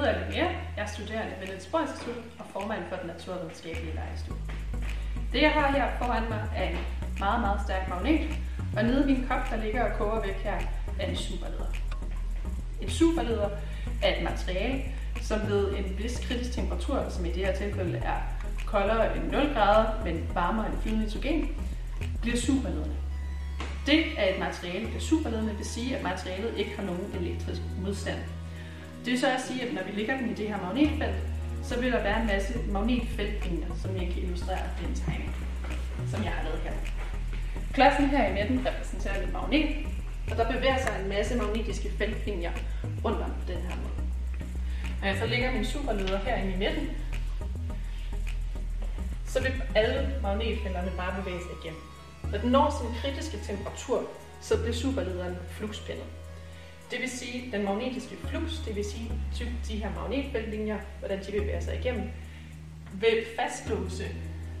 hedder Linnea. Jeg er studerende ved Niels Bohr Institut og formand for den naturvidenskabelige lejestue. Det jeg har her foran mig er en meget, meget stærk magnet, og nede i min kop, der ligger og koger væk her, er en superleder. En superleder er et materiale, som ved en vis kritisk temperatur, som i det her tilfælde er koldere end 0 grader, men varmere end flydende nitrogen, bliver superledende. Det er et materiale, der superledende, vil sige, at materialet ikke har nogen elektrisk modstand. Det vil så at sige, at når vi lægger den i det her magnetfelt, så vil der være en masse magnetfeltlinjer, som jeg kan illustrere den tegning, som jeg har lavet her. Klodsen her i midten repræsenterer en magnet, og der bevæger sig en masse magnetiske feltlinjer rundt om den her måde. Når jeg så lægger min superleder her i midten, så vil alle magnetfelterne bare bevæge sig igennem. Når den når sin kritiske temperatur, så bliver superlederen fluxpindet. Det vil sige, den magnetiske flux, det vil sige typ de her magnetfeltlinjer, hvordan de bevæger sig igennem, vil fastlåse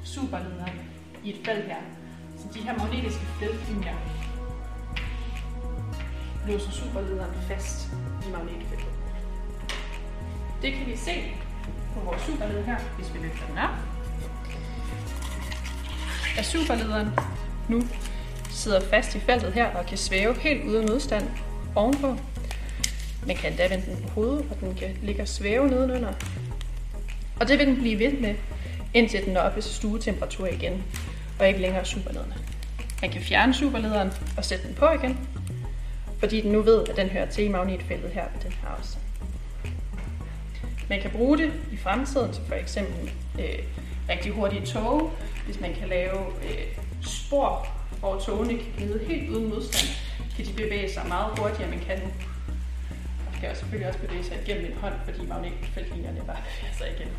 superlederen i et felt her. Så de her magnetiske feltlinjer låser superlederen fast i magnetfeltet. Det kan vi se på vores superleder her, hvis vi løfter den op. At superlederen nu sidder fast i feltet her og kan svæve helt uden modstand ovenpå. Man kan endda vende den på hovedet, og den kan ligge og svæve nedenunder. Og det vil den blive ved med, indtil den når op i stuetemperatur igen, og ikke længere superlederne. Man kan fjerne superlederen og sætte den på igen, fordi den nu ved, at den hører til i magnetfeltet her ved den her også. Man kan bruge det i fremtiden til for eksempel øh, rigtig hurtige tog, hvis man kan lave øh, spor, hvor togene kan glide helt uden modstand, kan de bevæge sig meget hurtigere, end man kan nu. Og kan selvfølgelig også bevæge sig igennem en hånd, fordi magnetfeltlinjerne bare bevæger sig igennem.